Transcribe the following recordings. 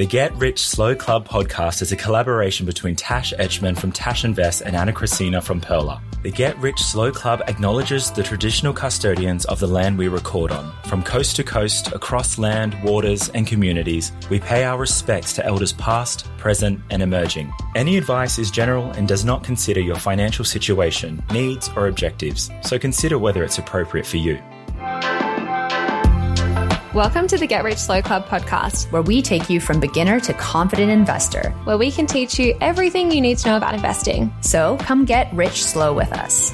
The Get Rich Slow Club podcast is a collaboration between Tash Etschmann from Tash Invest and Ana Kresina from Pearler. The Get Rich Slow Club acknowledges the traditional custodians of the land we record on. From coast to coast, across land, waters, and communities, we pay our respects to elders past, present, and emerging. Any advice is general and does not consider your financial situation, needs, or objectives, so consider whether it's appropriate for you. Welcome to the Get Rich Slow Club podcast, where we take you from beginner to confident investor. where we can teach you everything you need to know about investing. So come get rich slow with us.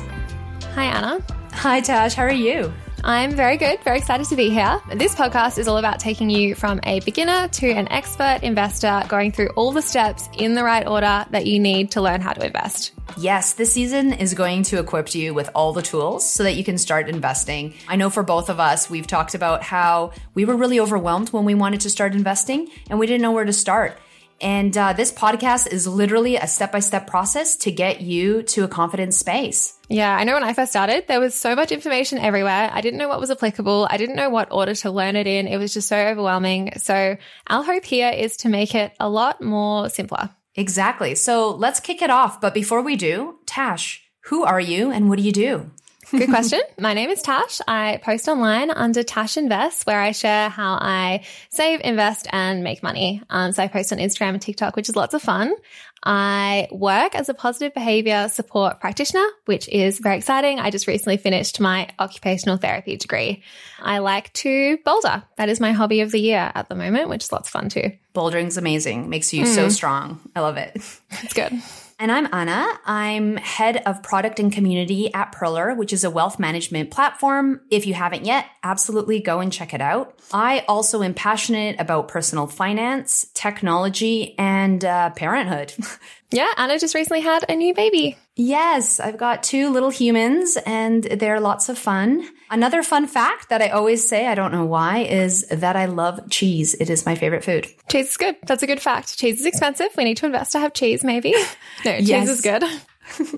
Hi, Ana. Hi, Tash. How are you? I'm very good, very excited to be here. This podcast is all about taking you from a beginner to an expert investor, going through all the steps in the right order that you need to learn how to invest. Yes, this season is going to equip you with all the tools so that you can start investing. I know for both of us, we've talked about how we were really overwhelmed when we wanted to start investing and we didn't know where to start. And uh, this podcast is literally a step by step process to get you to a confident space. Yeah, I know when I first started, there was so much information everywhere. I didn't know what was applicable. I didn't know what order to learn it in. It was just so overwhelming. So, our hope here is to make it a lot more simpler. Exactly. So let's kick it off. But before we do, Tash, who are you and what do you do? Good question. My name is Tash. I post online under Tash Invest, where I share how I save, invest, and make money. Um, so I post on Instagram and TikTok, which is lots of fun. I work as a positive behavior support practitioner, which is very exciting. I just recently finished my occupational therapy degree. I like to boulder. That is my hobby of the year at the moment, which is lots of fun too. Bouldering's amazing, makes you so strong. I love it. It's good. And I'm Ana. I'm head of product and community at Pearler, which is a wealth management platform. If you haven't yet, absolutely go and check it out. I also am passionate about personal finance, technology, and uh, parenthood. Yeah, Ana just recently had a new baby. yes, I've got two little humans and they're lots of fun. Another fun fact that I always say, I don't know why, is that I love cheese. It is my favorite food. Cheese is good. That's a good fact. Cheese is expensive. We need to invest to have cheese, maybe. No, cheese Yes. is good.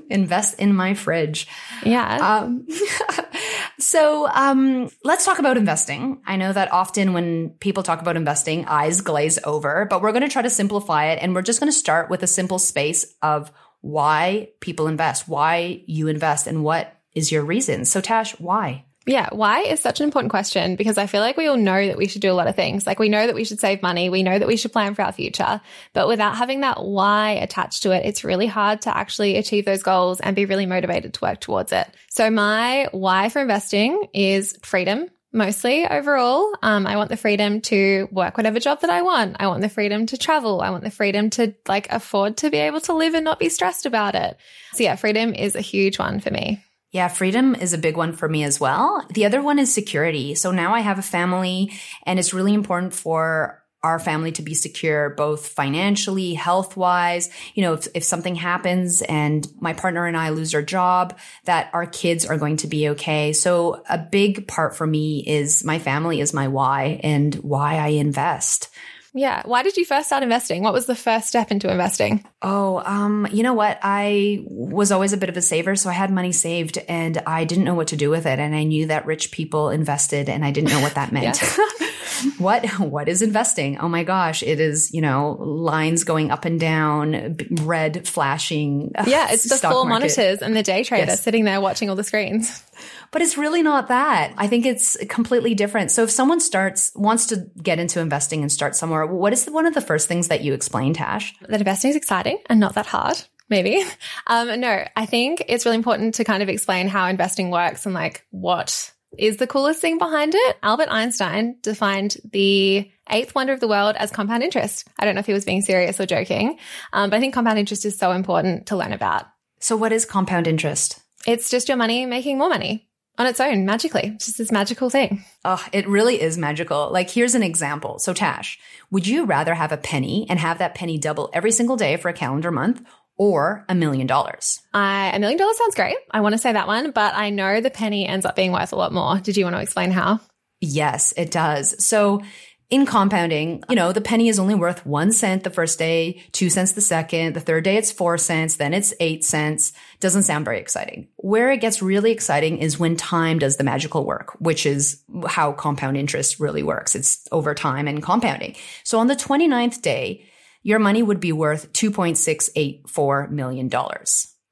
Invest in my fridge. Yeah. Um, so um, let's talk about investing. I know that often when people talk about investing, eyes glaze over, but we're going to try to simplify it. And we're just going to start with a simple space of why people invest, why you invest, and what is your reason. So, Tash, why? Yeah, why is such an important question because I feel like we all know that we should do a lot of things. Like we know that we should save money, we know that we should plan for our future, but without having that why attached to it, it's really hard to actually achieve those goals and be really motivated to work towards it. So my why for investing is freedom. Mostly overall, um, I want the freedom to work whatever job that I want. I want the freedom to travel. I want the freedom to like afford to be able to live and not be stressed about it. So yeah, freedom is a huge one for me. Yeah, freedom is a big one for me as well. The other one is security. So now I have a family and it's really important for our family to be secure, both financially, health wise. You know, if, if something happens and my partner and I lose our job, that our kids are going to be okay. So a big part for me is my family is my why and why I invest. Yeah. Why did you first start investing? What was the first step into investing? Oh, um, you know what? I was always a bit of a saver, so I had money saved and I didn't know what to do with it. And I knew that rich people invested and I didn't know what that meant. what what is investing? Oh my gosh, it is, you know, lines going up and down, red flashing. Yeah, it's the full market. monitors and the day trader yes. sitting there watching all the screens. But it's really not that. I think it's completely different. So if someone starts, wants to get into investing and start somewhere, what is one of the first things that you explain, Tash? That investing is exciting and not that hard. Maybe. Um, no, I think it's really important to kind of explain how investing works and like what is the coolest thing behind it. Albert Einstein defined the eighth wonder of the world as compound interest. I don't know if he was being serious or joking, um, but I think compound interest is so important to learn about. So, what is compound interest? It's just your money making more money on its own magically. It's just this magical thing. Oh, it really is magical. Like here's an example. So Tash, would you rather have a penny and have that penny double every single day for a calendar month or a million dollars? A million dollars sounds great. I want to say that one, but I know the penny ends up being worth a lot more. Did you want to explain how? Yes, it does. So in compounding, you know, the penny is only worth one cent the first day, two cents the second, the third day it's four cents, then it's eight cents. Doesn't sound very exciting. Where it gets really exciting is when time does the magical work, which is how compound interest really works. It's over time and compounding. So on the 29th day, your money would be worth $2.684 million.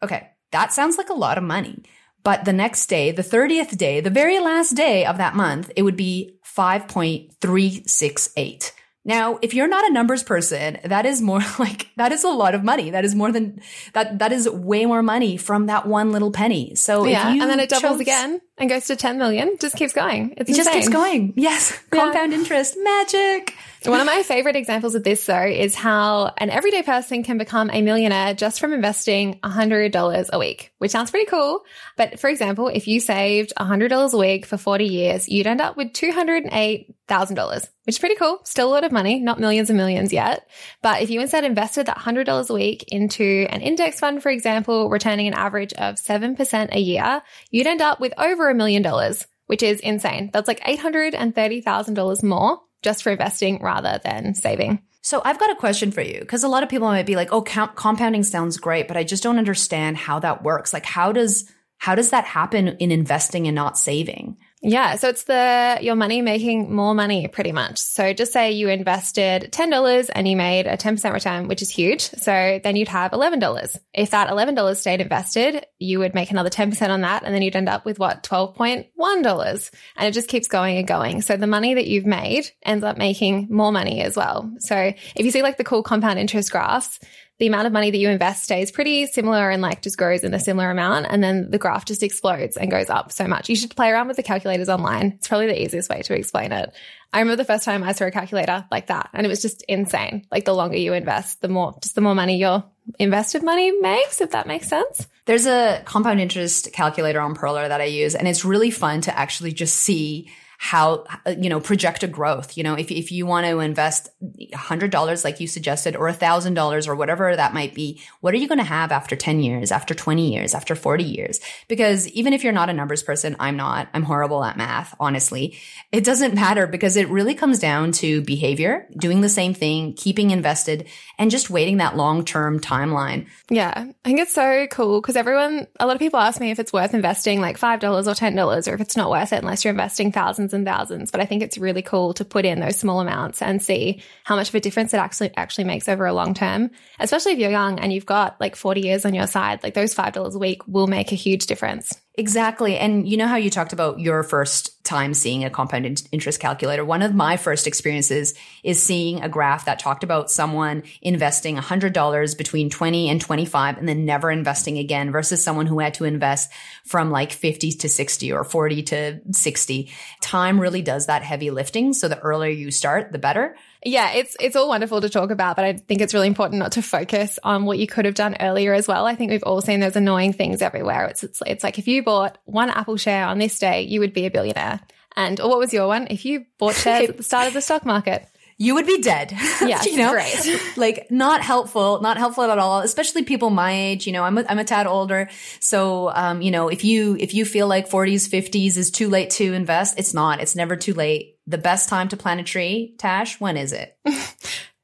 Okay. That sounds like a lot of money. But the next day, the 30th day, the very last day of that month, it would be 5.368. Now, if you're not a numbers person, that is more like, that is a lot of money. That is more than, that, that is way more money from that one little penny. So yeah, and then it doubles chose, again and goes to 10 million, just keeps going. It's it insane. just keeps going. Yes. Compound yeah. interest, magic. One of my favorite examples of this though is how an everyday person can become a millionaire just from investing $100 a week, which sounds pretty cool. But for example, if you saved $100 a week for 40 years, you'd end up with $208,000, which is pretty cool. Still a lot of money, not millions and millions yet. But if you instead invested that $100 a week into an index fund, for example, returning an average of 7% a year, you'd end up with over a million dollars, which is insane. That's like $830,000 more just for investing rather than saving. So I've got a question for you because a lot of people might be like, "Oh, compounding sounds great, but I just don't understand how that works. Like how does how does that happen in investing and not saving?" Yeah. So it's the, your money making more money pretty much. So just say you invested $10 and you made a 10% return, which is huge. So then you'd have $11. If that $11 stayed invested, you would make another 10% on that. And then you'd end up with what? $12.1. And it just keeps going and going. So the money that you've made ends up making more money as well. So if you see like the cool compound interest graphs, the amount of money that you invest stays pretty similar and like just grows in a similar amount. And then the graph just explodes and goes up so much. You should play around with the calculators online. It's probably the easiest way to explain it. I remember the first time I saw a calculator like that and it was just insane. Like the longer you invest, the more, just the more money your invested money makes, if that makes sense. There's a compound interest calculator on Pearler that I use and it's really fun to actually just see how, uh, you know, project a growth. You know, if, if you want to invest $100 like you suggested or $1,000 or whatever that might be, what are you going to have after 10 years, after 20 years, after 40 years? Because even if you're not a numbers person, I'm not, I'm horrible at math, honestly. It doesn't matter because it really comes down to behavior, doing the same thing, keeping invested and just waiting that long term timeline. Yeah. I think it's so cool because everyone, a lot of people ask me if it's worth investing like $5 or $10 or if it's not worth it unless you're investing thousands thousands and thousands. But I think it's really cool to put in those small amounts and see how much of a difference it actually actually makes over a long term. Especially if you're young and you've got like 40 years on your side, like those $5 a week will make a huge difference. Exactly. And you know how you talked about your first time seeing a compound interest calculator? One of my first experiences is seeing a graph that talked about someone investing $100 between 20 and 25 and then never investing again versus someone who had to invest from like 50 to 60 or 40 to 60. Time really does that heavy lifting. So the earlier you start, the better. Yeah, it's it's all wonderful to talk about, but I think it's really important not to focus on what you could have done earlier as well. I think we've all seen those annoying things everywhere. It's it's, it's like if you bought one Apple share on this day, you would be a billionaire. And or what was your one? If you bought shares at the start of the stock market, you would be dead. Yes, you know, great. like not helpful, not helpful at all, especially people my age. You know, I'm a, I'm a tad older. So, um, you know, if you, if you feel like 40s, 50s is too late to invest, it's not. It's never too late. The best time to plant a tree, Tash, when is it?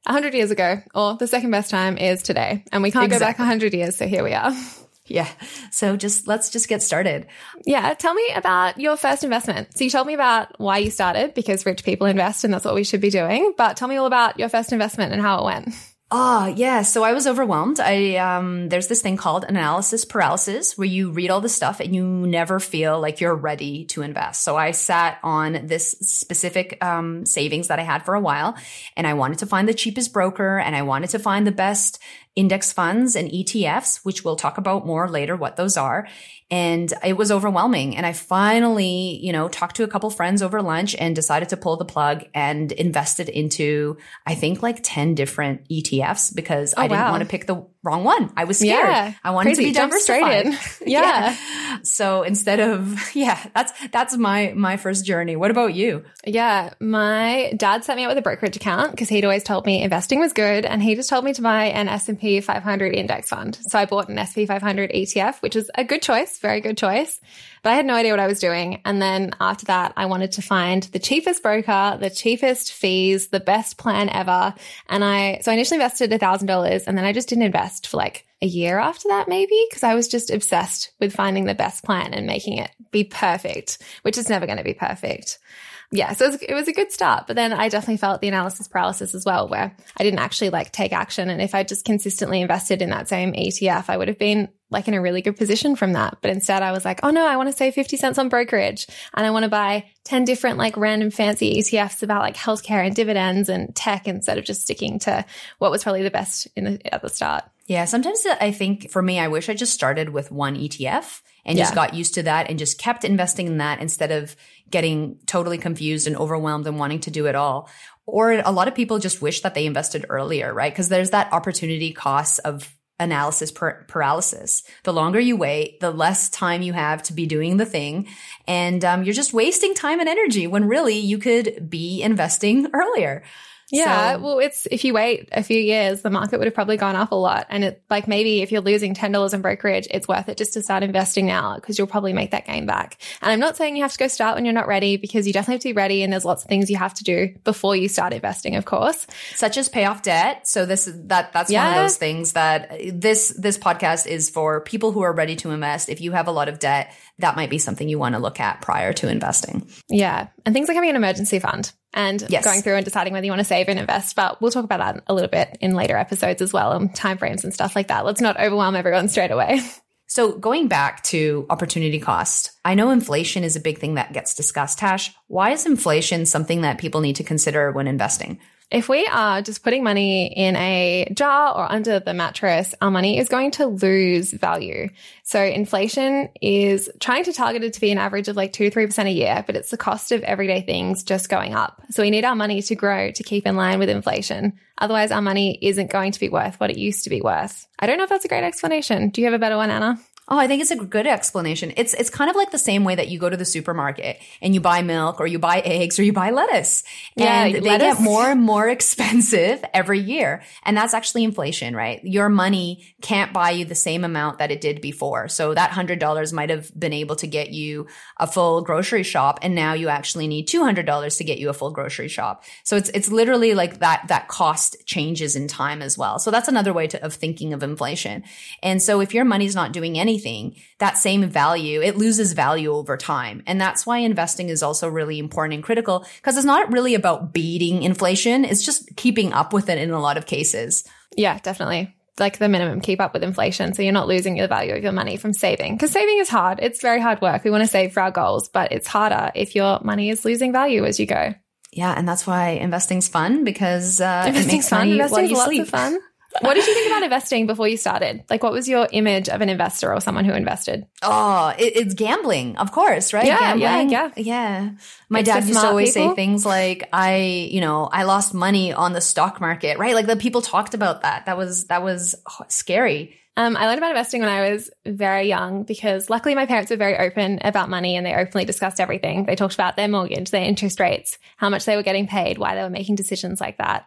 A hundred years ago, or the second best time is today. And we can't go back a hundred years. So here we are. Yeah. So just let's just get started. Yeah. Tell me about your first investment. So you told me about why you started because rich people invest and that's what we should be doing. But tell me all about your first investment and how it went. Ah, yeah. So I was overwhelmed. I um there's this thing called analysis paralysis where you read all the stuff and you never feel like you're ready to invest. So I sat on this specific um savings that I had for a while and I wanted to find the cheapest broker and I wanted to find the best index funds and ETFs, which we'll talk about more later what those are. And it was overwhelming. And I finally, you know, talked to a couple friends over lunch and decided to pull the plug and invested into, I think like 10 different ETFs because oh, I didn't wow. want to pick the wrong one. I was scared. Yeah. I wanted Crazy. to be Jump straight diversified. in. Yeah. So instead of, yeah, that's, that's my, my first journey. What about you? Yeah, my dad set me up with a brokerage account because he'd always told me investing was good, and he just told me to buy an S and P 500 index fund. So I bought an SP 500 ETF, which is a good choice, very good choice. But I had no idea what I was doing. And then after that, I wanted to find the cheapest broker, the cheapest fees, the best plan ever. And I, so I initially invested a thousand dollars and then I just didn't invest for like a year after that, maybe, because I was just obsessed with finding the best plan and making it be perfect, which is never going to be perfect. Yeah, so it was, it was a good start, but then I definitely felt the analysis paralysis as well, where I didn't actually like take action. And if I just consistently invested in that same ETF, I would have been like in a really good position from that. But instead I was like, oh no, I want to save 50 cents on brokerage and I want to buy 10 different like random fancy ETFs about like healthcare and dividends and tech instead of just sticking to what was probably the best in the, at the start. Yeah, sometimes I think for me, I wish I just started with one ETF and just got used to that and just kept investing in that instead of getting totally confused and overwhelmed and wanting to do it all. Or a lot of people just wish that they invested earlier, right? Because there's that opportunity cost of analysis par- paralysis. The longer you wait, the less time you have to be doing the thing. And um, you're just wasting time and energy when really you could be investing earlier. Yeah. So- well, it's if you wait a few years, the market would have probably gone up a lot. And it like maybe if you're losing $10 in brokerage, it's worth it just to start investing now because you'll probably make that gain back. And I'm not saying you have to go start when you're not ready because you definitely have to be ready. And there's lots of things you have to do before you start investing, of course. such as pay off debt. So this that that's one of those things that this this podcast is for people who are ready to invest. If you have a lot of debt, that might be something you want to look at prior to investing. Yeah. And things like having an emergency fund and Yes. going through and deciding whether you want to save and invest. But we'll talk about that a little bit in later episodes as well and timeframes and stuff like that. Let's not overwhelm everyone straight away. So going back to opportunity cost, I know inflation is a big thing that gets discussed. Tash, why is inflation something that people need to consider when investing? If we are just putting money in a jar or under the mattress, our money is going to lose value. So inflation is trying to target it to be an average of like two to 3% a year, but it's the cost of everyday things just going up. So we need our money to grow to keep in line with inflation. Otherwise our money isn't going to be worth what it used to be worth. I don't know if that's a great explanation. Do you have a better one, Ana? Oh, I think it's a good explanation. It's it's kind of like the same way that you go to the supermarket and you buy milk or you buy eggs or you buy lettuce. Yeah, and they get more and more expensive every year. And that's actually inflation, right? Your money can't buy you the same amount that it did before. So that $100 might have been able to get you a full grocery shop and now you actually need $200 to get you a full grocery shop. So it's it's literally like that that cost changes in time as well. So that's another way to, of thinking of inflation. And so if your money's not doing anything, that same value, it loses value over time. And that's why investing is also really important and critical because it's not really about beating inflation. It's just keeping up with it in a lot of cases. Yeah, definitely. Like the minimum, keep up with inflation. So you're not losing the value of your money from saving. Because saving is hard. It's very hard work. We want to save for our goals, but it's harder if your money is losing value as you go. Yeah. And that's why investing's fun because uh, it Investing's makes fun. money while you lots sleep. of fun. What did you think about investing before you started? Like, what was your image of an investor or someone who invested? Oh, it, it's gambling, of course, right? Yeah, gambling. yeah, yeah. My It's dad used to always people. say things like, "I, you know, I lost money on the stock market," right? Like the people talked about that. That was that was scary Um, I learned about investing when I was very young because luckily my parents were very open about money and they openly discussed everything. They talked about their mortgage, their interest rates, how much they were getting paid, why they were making decisions like that.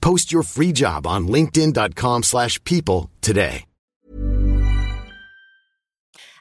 Post your free job on linkedin.com slash people today.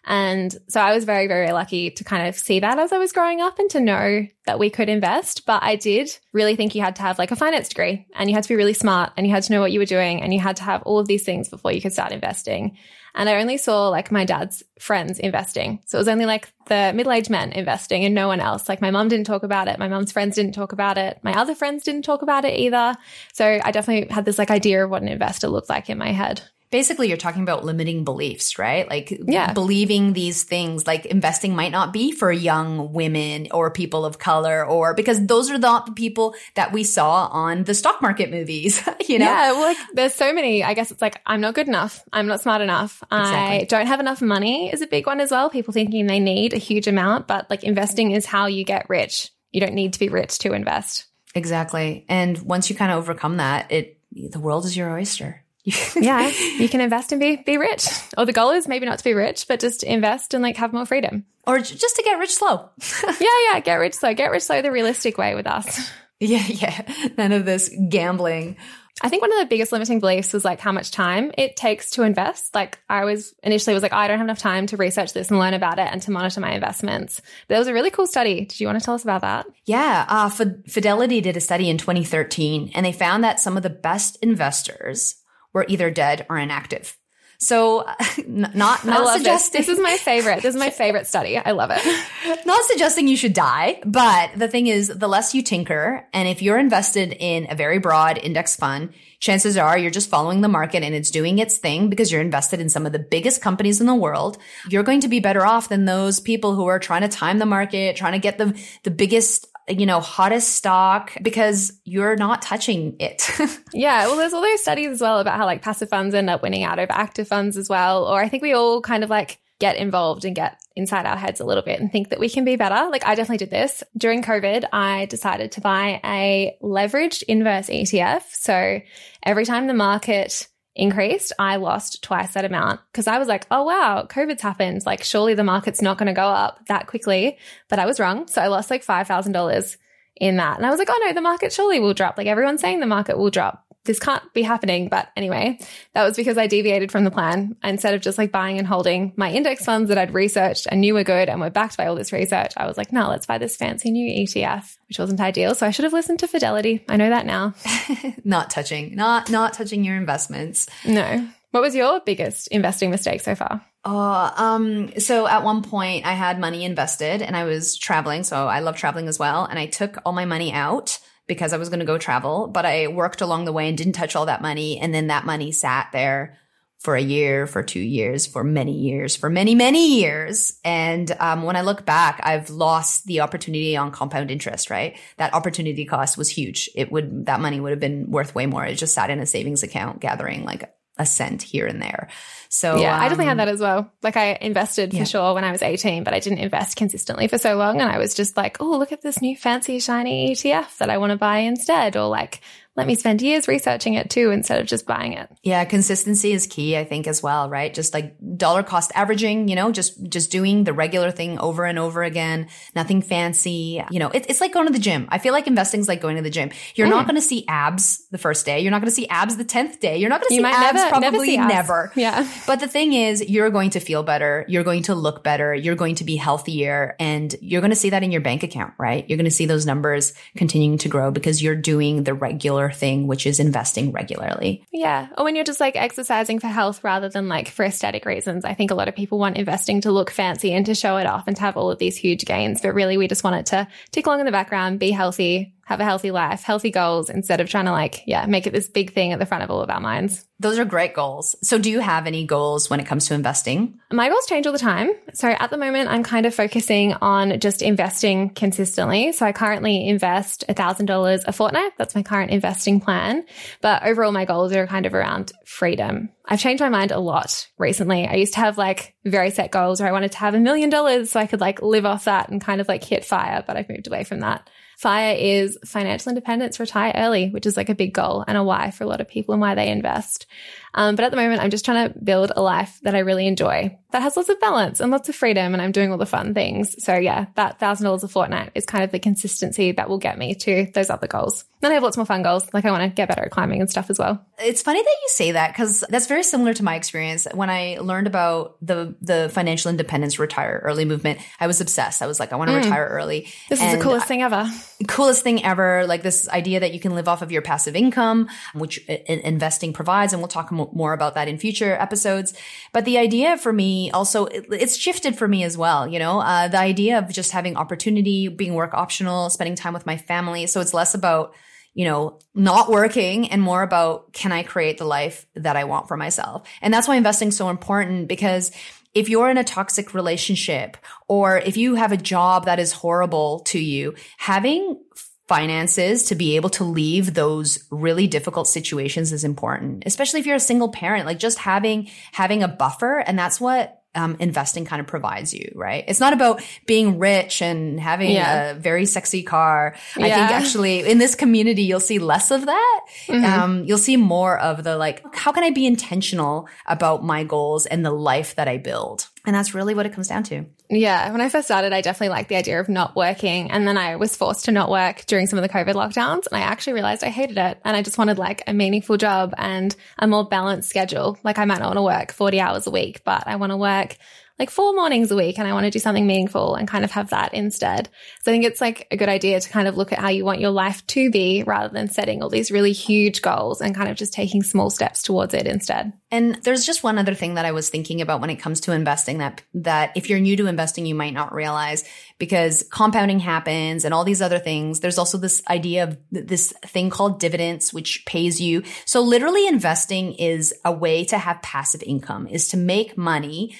And so I was very, very lucky to kind of see that as I was growing up and to know that we could invest. But I did really think you had to have like a finance degree and you had to be really smart and you had to know what you were doing and you had to have all of these things before you could start investing. And I only saw like my dad's friends investing. So it was only like the middle aged men investing and no one else. Like my mom didn't talk about it. My mom's friends didn't talk about it. My other friends didn't talk about it either. So I definitely had this like idea of what an investor looked like in my head basically you're talking about limiting beliefs, right? Like yeah. believing these things like investing might not be for young women or people of color or because those are not the people that we saw on the stock market movies, you know? Yeah, well, like there's so many. I guess it's like I'm not good enough. I'm not smart enough. Exactly. I don't have enough money is a big one as well. People thinking they need a huge amount, but like investing is how you get rich. You don't need to be rich to invest. Exactly. And once you kind of overcome that, it the world is your oyster. Yeah, you can invest and be be rich. Or the goal is maybe not to be rich, but just invest and like have more freedom. Or just to get rich slow. yeah, yeah, get rich slow. Get rich slow the realistic way with us. Yeah, yeah. None of this gambling. I think one of the biggest limiting beliefs was like how much time it takes to invest. Like I was initially was like, I don't have enough time to research this and learn about it and to monitor my investments. But there was a really cool study. Did you want to tell us about that? Yeah. Uh, Fidelity did a study in 2013 and they found that some of the best investors were either dead or inactive. So not not suggesting this. this. is my favorite. This is my favorite study. I love it. not suggesting you should die, but the thing is the less you tinker and if you're invested in a very broad index fund, chances are you're just following the market and it's doing its thing because you're invested in some of the biggest companies in the world. You're going to be better off than those people who are trying to time the market, trying to get the the biggest you know, hottest stock because you're not touching it. yeah. Well, there's all those studies as well about how like passive funds end up winning out over active funds as well. Or I think we all kind of like get involved and get inside our heads a little bit and think that we can be better. Like I definitely did this during COVID. I decided to buy a leveraged inverse ETF. So every time the market increased, I lost twice that amount because I was like, oh, wow, COVID's happened. Like, surely the market's not going to go up that quickly. But I was wrong. So I lost like $5,000 in that. And I was like, oh no, the market surely will drop. Like everyone's saying the market will drop this can't be happening. But anyway, that was because I deviated from the plan. Instead of just like buying and holding my index funds that I'd researched and knew were good and were backed by all this research, I was like, no, let's buy this fancy new ETF, which wasn't ideal. So I should have listened to Fidelity. I know that now. not touching, not, not touching your investments. No. What was your biggest investing mistake so far? Oh, um, so at one point I had money invested and I was traveling. So I love traveling as well. And I took all my money out because I was going to go travel, but I worked along the way and didn't touch all that money. And then that money sat there for a year, for two years, for many years, for many, many years. And um, when I look back, I've lost the opportunity on compound interest, right? That opportunity cost was huge. It would, that money would have been worth way more. It just sat in a savings account gathering like a cent here and there. So yeah, um, I definitely had um, that as well. Like I invested yeah. for sure when I was 18, but I didn't invest consistently for so long. And I was just like, oh, look at this new fancy shiny ETF that I want to buy instead. Or like, let me spend years researching it too instead of just buying it. Yeah, consistency is key, I think, as well, right? Just like dollar cost averaging, you know, just just doing the regular thing over and over again, nothing fancy. You know, it, it's like going to the gym. I feel like investing is like going to the gym. You're mm. not going to see abs the first day. You're not going to see abs the tenth day. You're not going to see abs never, probably never, never. Yeah. But the thing is, you're going to feel better. You're going to look better. You're going to be healthier, and you're going to see that in your bank account, right? You're going to see those numbers continuing to grow because you're doing the regular thing, which is investing regularly. Yeah. Or when you're just like exercising for health rather than like for aesthetic reasons. I think a lot of people want investing to look fancy and to show it off and to have all of these huge gains. But really, we just want it to tick along in the background, be healthy, have a healthy life, healthy goals instead of trying to like, yeah, make it this big thing at the front of all of our minds. Those are great goals. So do you have any goals when it comes to investing? My goals change all the time. So at the moment, I'm kind of focusing on just investing consistently. So I currently invest $1,000 a fortnight. That's my current investing plan. But overall, my goals are kind of around freedom. I've changed my mind a lot recently. I used to have like very set goals where I wanted to have a million dollars so I could like live off that and kind of like hit fire, but I've moved away from that. FIRE is financial independence, retire early, which is like a big goal and a why for a lot of people and why they invest. Um, but at the moment, I'm just trying to build a life that I really enjoy that has lots of balance and lots of freedom and I'm doing all the fun things. So yeah, that thousand dollars a fortnight is kind of the consistency that will get me to those other goals. Then I have lots more fun goals. Like I want to get better at climbing and stuff as well. It's funny that you say that because that's very similar to my experience. When I learned about the, the financial independence retire early movement, I was obsessed. I was like, I want to mm. retire early. This and is the coolest thing ever. Coolest thing ever. Like this idea that you can live off of your passive income, which investing provides. And we'll talk more about that in future episodes. But the idea for me also, it's shifted for me as well. You know, uh, the idea of just having opportunity, being work optional, spending time with my family. So it's less about, you know, not working and more about can I create the life that I want for myself? And that's why investing is so important because if you're in a toxic relationship or if you have a job that is horrible to you, having finances to be able to leave those really difficult situations is important, especially if you're a single parent, like just having, having a buffer. And that's what um, investing kind of provides you, right? It's not about being rich and having yeah. a very sexy car. Yeah. I think actually in this community, you'll see less of that. Mm-hmm. Um, you'll see more of the like, how can I be intentional about my goals and the life that I build? And that's really what it comes down to. Yeah. When I first started, I definitely liked the idea of not working. And then I was forced to not work during some of the COVID lockdowns. And I actually realized I hated it. And I just wanted like a meaningful job and a more balanced schedule. Like I might not want to work 40 hours a week, but I want to work like four mornings a week and I want to do something meaningful and kind of have that instead. So I think it's like a good idea to kind of look at how you want your life to be rather than setting all these really huge goals and kind of just taking small steps towards it instead. And there's just one other thing that I was thinking about when it comes to investing that that if you're new to investing you might not realize because compounding happens and all these other things. There's also this idea of this thing called dividends which pays you. So literally investing is a way to have passive income is to make money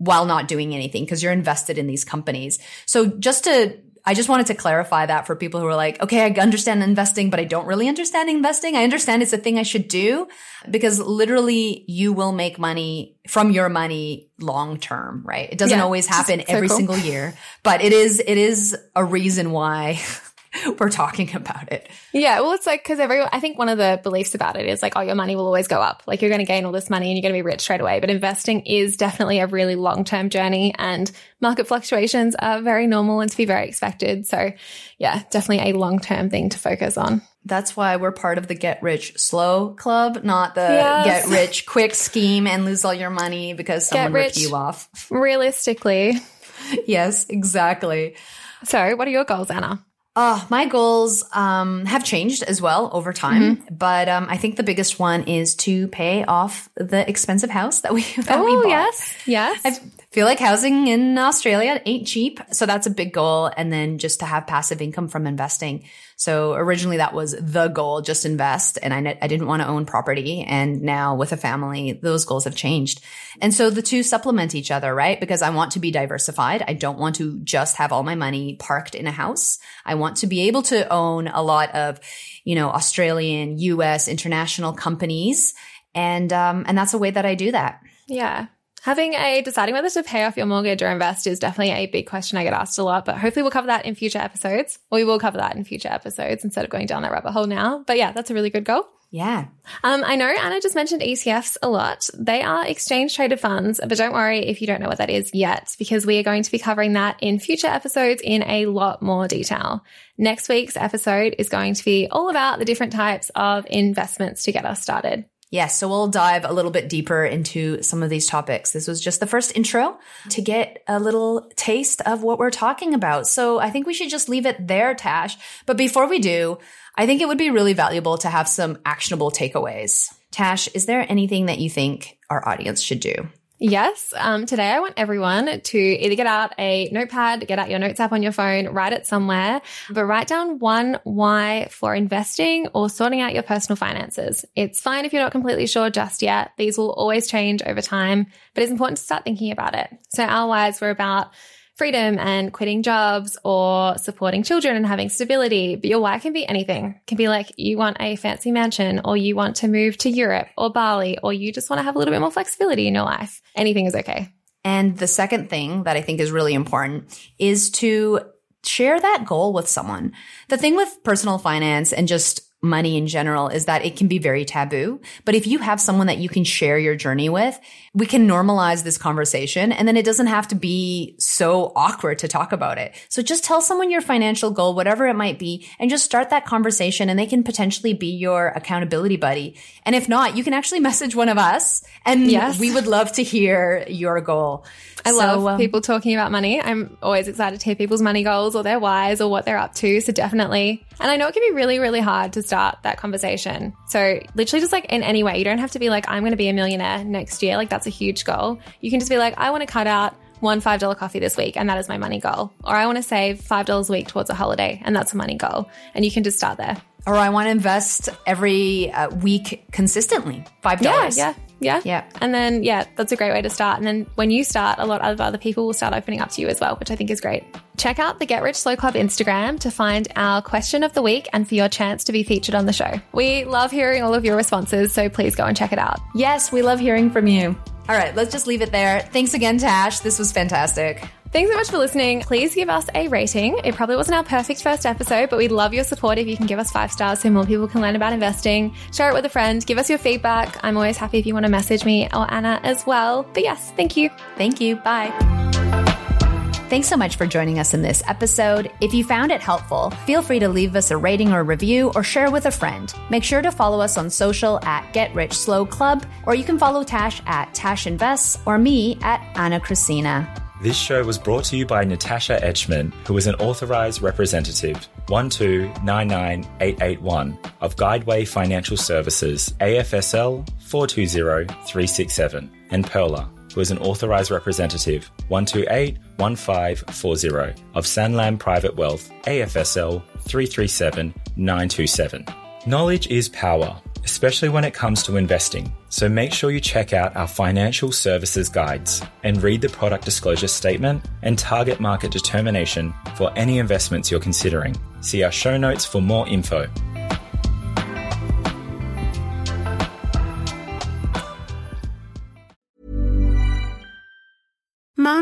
while not doing anything because you're invested in these companies. So just to I just wanted to clarify that for people who are like, okay, I understand investing, but I don't really understand investing. I understand it's a thing I should do because literally you will make money from your money long term, right? It doesn't yeah, always happen every cool. single year, but it is, it is a reason why we're talking about it. Yeah. Well, it's like, cause everyone, I think one of the beliefs about it is like, oh, your money will always go up. Like you're going to gain all this money and you're going to be rich straight away. But investing is definitely a really long term journey and market fluctuations are very normal and to be very expected. So yeah, definitely a long term thing to focus on. That's why we're part of the get rich slow club, not the yes. get rich quick scheme and lose all your money because someone ripped you off. Realistically. yes, exactly. So what are your goals, Ana? Uh, my goals um, have changed as well over time, mm-hmm. but um, I think the biggest one is to pay off the expensive house that we that oh, we bought. yes, yes. I feel like housing in Australia ain't cheap, so that's a big goal. And then just to have passive income from investing. So originally that was the goal, just invest. And I, I didn't want to own property. And now with a family, those goals have changed. And so the two supplement each other, right? Because I want to be diversified. I don't want to just have all my money parked in a house. I want to be able to own a lot of, you know, Australian, US, international companies. And, um, and that's a way that I do that. Yeah. Having a deciding whether to pay off your mortgage or invest is definitely a big question I get asked a lot, but hopefully we'll cover that in future episodes. We will cover that in future episodes instead of going down that rabbit hole now. But yeah, that's a really good goal. Yeah. Um, I know Ana just mentioned ETFs a lot. They are exchange traded funds, but don't worry if you don't know what that is yet, because we are going to be covering that in future episodes in a lot more detail. Next week's episode is going to be all about the different types of investments to get us started. Yes, so we'll dive a little bit deeper into some of these topics. This was just the first intro to get a little taste of what we're talking about. So I think we should just leave it there, Tash. But before we do, I think it would be really valuable to have some actionable takeaways. Tash, is there anything that you think our audience should do? Yes. Um, today, I want everyone to either get out a notepad, get out your notes app on your phone, write it somewhere, but write down one why for investing or sorting out your personal finances. It's fine if you're not completely sure just yet. These will always change over time, but it's important to start thinking about it. So our whys were about freedom and quitting jobs or supporting children and having stability. But your why can be anything. It can be like you want a fancy mansion or you want to move to Europe or Bali or you just want to have a little bit more flexibility in your life. Anything is okay. And the second thing that I think is really important is to share that goal with someone. The thing with personal finance and just money in general is that it can be very taboo. But if you have someone that you can share your journey with, we can normalize this conversation and then it doesn't have to be so awkward to talk about it. So just tell someone your financial goal, whatever it might be, and just start that conversation and they can potentially be your accountability buddy. And if not, you can actually message one of us and yes. we would love to hear your goal. I so, love um, people talking about money. I'm always excited to hear people's money goals or their whys or what they're up to. So definitely. And I know it can be really, really hard to start that conversation. So literally just like in any way, you don't have to be like, I'm going to be a millionaire next year. Like that's a huge goal. You can just be like, I want to cut out one $5 coffee this week and that is my money goal. Or I want to save $5 a week towards a holiday and that's a money goal. And you can just start there. Or I want to invest every uh, week consistently, $5. Yeah, yeah. Yeah. Yeah. And then, yeah, that's a great way to start. And then when you start, a lot of other people will start opening up to you as well, which I think is great. Check out the Get Rich Slow Club Instagram to find our question of the week and for your chance to be featured on the show. We love hearing all of your responses, so please go and check it out. Yes, we love hearing from you. All right, let's just leave it there. Thanks again, Tash. This was fantastic. Thanks so much for listening. Please give us a rating. It probably wasn't our perfect first episode, but we'd love your support if you can give us five stars so more people can learn about investing. Share it with a friend. Give us your feedback. I'm always happy if you want to message me or Ana as well. But yes, thank you. Thank you. Bye. Thanks so much for joining us in this episode. If you found it helpful, feel free to leave us a rating or review or share with a friend. Make sure to follow us on social at Get Rich Slow Club, or you can follow Tash at Tash Invests or me at Ana Kresina. This show was brought to you by Natasha Etschmann, who is an authorized representative 1299881 of Guideway Financial Services, AFSL 420367, and Pearler who is an authorized representative 1281540 of Sanlam Private Wealth, AFSL 337927. Knowledge is power, especially when it comes to investing. So make sure you check out our financial services guides and read the product disclosure statement and target market determination for any investments you're considering. See our show notes for more info.